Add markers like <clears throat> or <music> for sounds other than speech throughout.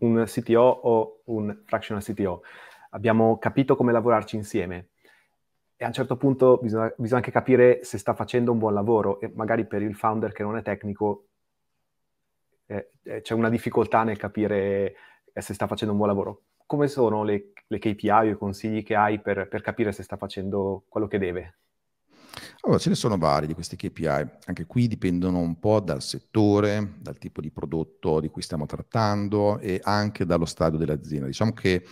un CTO o un fractional CTO, abbiamo capito come lavorarci insieme e a un certo punto bisogna, bisogna anche capire se sta facendo un buon lavoro e magari per il founder che non è tecnico eh, eh c'è una difficoltà nel capire eh, se sta facendo un buon lavoro. Come sono le, le KPI o i consigli che hai per, per capire se sta facendo quello che deve? Allora, ce ne sono vari di questi KPI, anche qui dipendono un po' dal settore, dal tipo di prodotto di cui stiamo trattando e anche dallo stadio dell'azienda. Diciamo che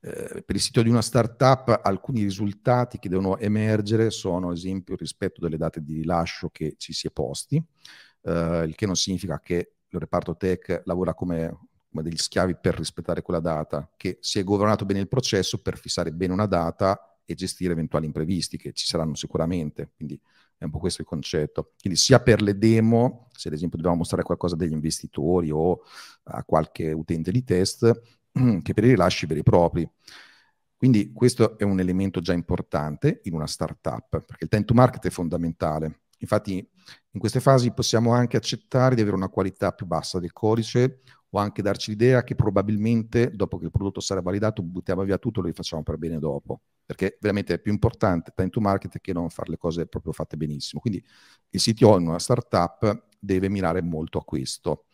eh, per il sito di una startup alcuni risultati che devono emergere sono, ad esempio, il rispetto delle date di rilascio che ci si è posti, eh, il che non significa che il reparto tech lavora come, come degli schiavi per rispettare quella data, che si è governato bene il processo per fissare bene una data e gestire eventuali imprevisti che ci saranno sicuramente. Quindi è un po' questo il concetto. Quindi sia per le demo, se ad esempio dobbiamo mostrare qualcosa agli investitori o a qualche utente di test, <clears throat> che per i rilasci veri e propri. Quindi questo è un elemento già importante in una startup, perché il time to market è fondamentale. Infatti in queste fasi possiamo anche accettare di avere una qualità più bassa del codice o anche darci l'idea che probabilmente dopo che il prodotto sarà validato buttiamo via tutto e lo rifacciamo per bene dopo perché veramente è più importante time to market che non fare le cose proprio fatte benissimo. Quindi il CTO in una startup deve mirare molto a questo.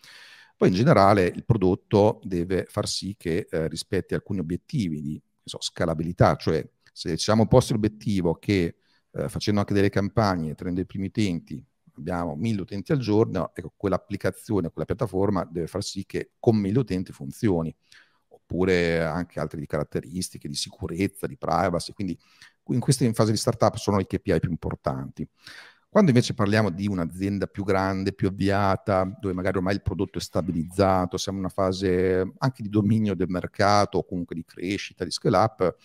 Poi in generale il prodotto deve far sì che eh, rispetti alcuni obiettivi di so, scalabilità, cioè se ci siamo posti l'obiettivo che eh, facendo anche delle campagne, tenendo i primi utenti, abbiamo mille utenti al giorno, ecco, quell'applicazione, quella piattaforma deve far sì che con mille utenti funzioni oppure anche altre caratteristiche di sicurezza, di privacy. Quindi in queste in fase di startup sono i KPI più importanti. Quando invece parliamo di un'azienda più grande, più avviata, dove magari ormai il prodotto è stabilizzato, siamo in una fase anche di dominio del mercato o comunque di crescita, di scale up,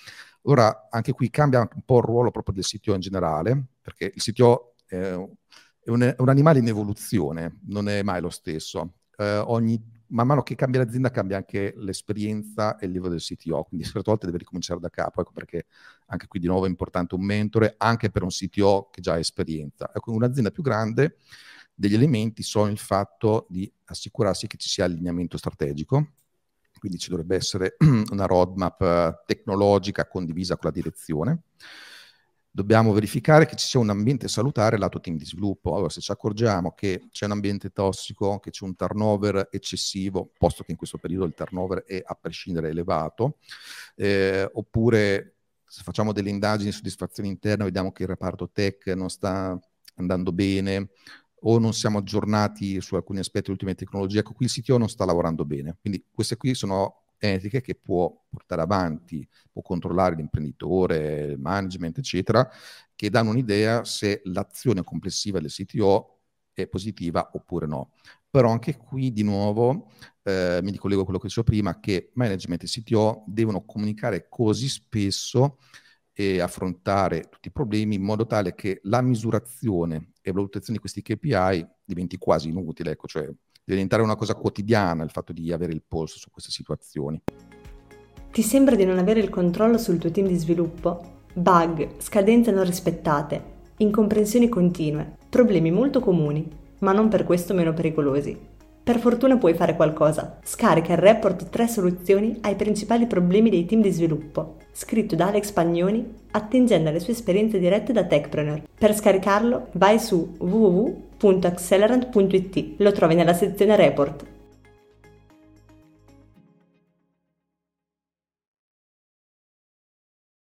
allora anche qui cambia un po' il ruolo proprio del CTO in generale, perché il CTO è un, è un animale in evoluzione, non è mai lo stesso. Eh, ogni man mano che cambia l'azienda cambia anche l'esperienza e il livello del CTO, quindi certe volte deve ricominciare da capo, ecco perché anche qui di nuovo è importante un mentore anche per un CTO che già ha esperienza. Ecco, un'azienda più grande degli elementi sono il fatto di assicurarsi che ci sia allineamento strategico, quindi ci dovrebbe essere <clears throat> una roadmap eh, tecnologica condivisa con la direzione dobbiamo verificare che ci sia un ambiente salutare lato team di sviluppo. Allora, se ci accorgiamo che c'è un ambiente tossico, che c'è un turnover eccessivo, posto che in questo periodo il turnover è a prescindere elevato, eh, oppure se facciamo delle indagini di soddisfazione interna, vediamo che il reparto tech non sta andando bene o non siamo aggiornati su alcuni aspetti delle ultime tecnologie, ecco qui il CTO non sta lavorando bene. Quindi queste qui sono etiche che può portare avanti, può controllare l'imprenditore, il management, eccetera, che danno un'idea se l'azione complessiva del CTO è positiva oppure no. Però anche qui di nuovo eh, mi ricollego a quello che dicevo prima, che management e CTO devono comunicare così spesso e affrontare tutti i problemi in modo tale che la misurazione e valutazione di questi KPI diventi quasi inutile, ecco, cioè diventare una cosa quotidiana il fatto di avere il polso su queste situazioni. Ti sembra di non avere il controllo sul tuo team di sviluppo? Bug, scadenze non rispettate, incomprensioni continue, problemi molto comuni, ma non per questo meno pericolosi. Per fortuna puoi fare qualcosa. Scarica il report 3 soluzioni ai principali problemi dei team di sviluppo, scritto da Alex Pagnoni, attingendo alle sue esperienze dirette da Techpreneur. Per scaricarlo vai su www www.accelerant.it. Lo trovi nella sezione report.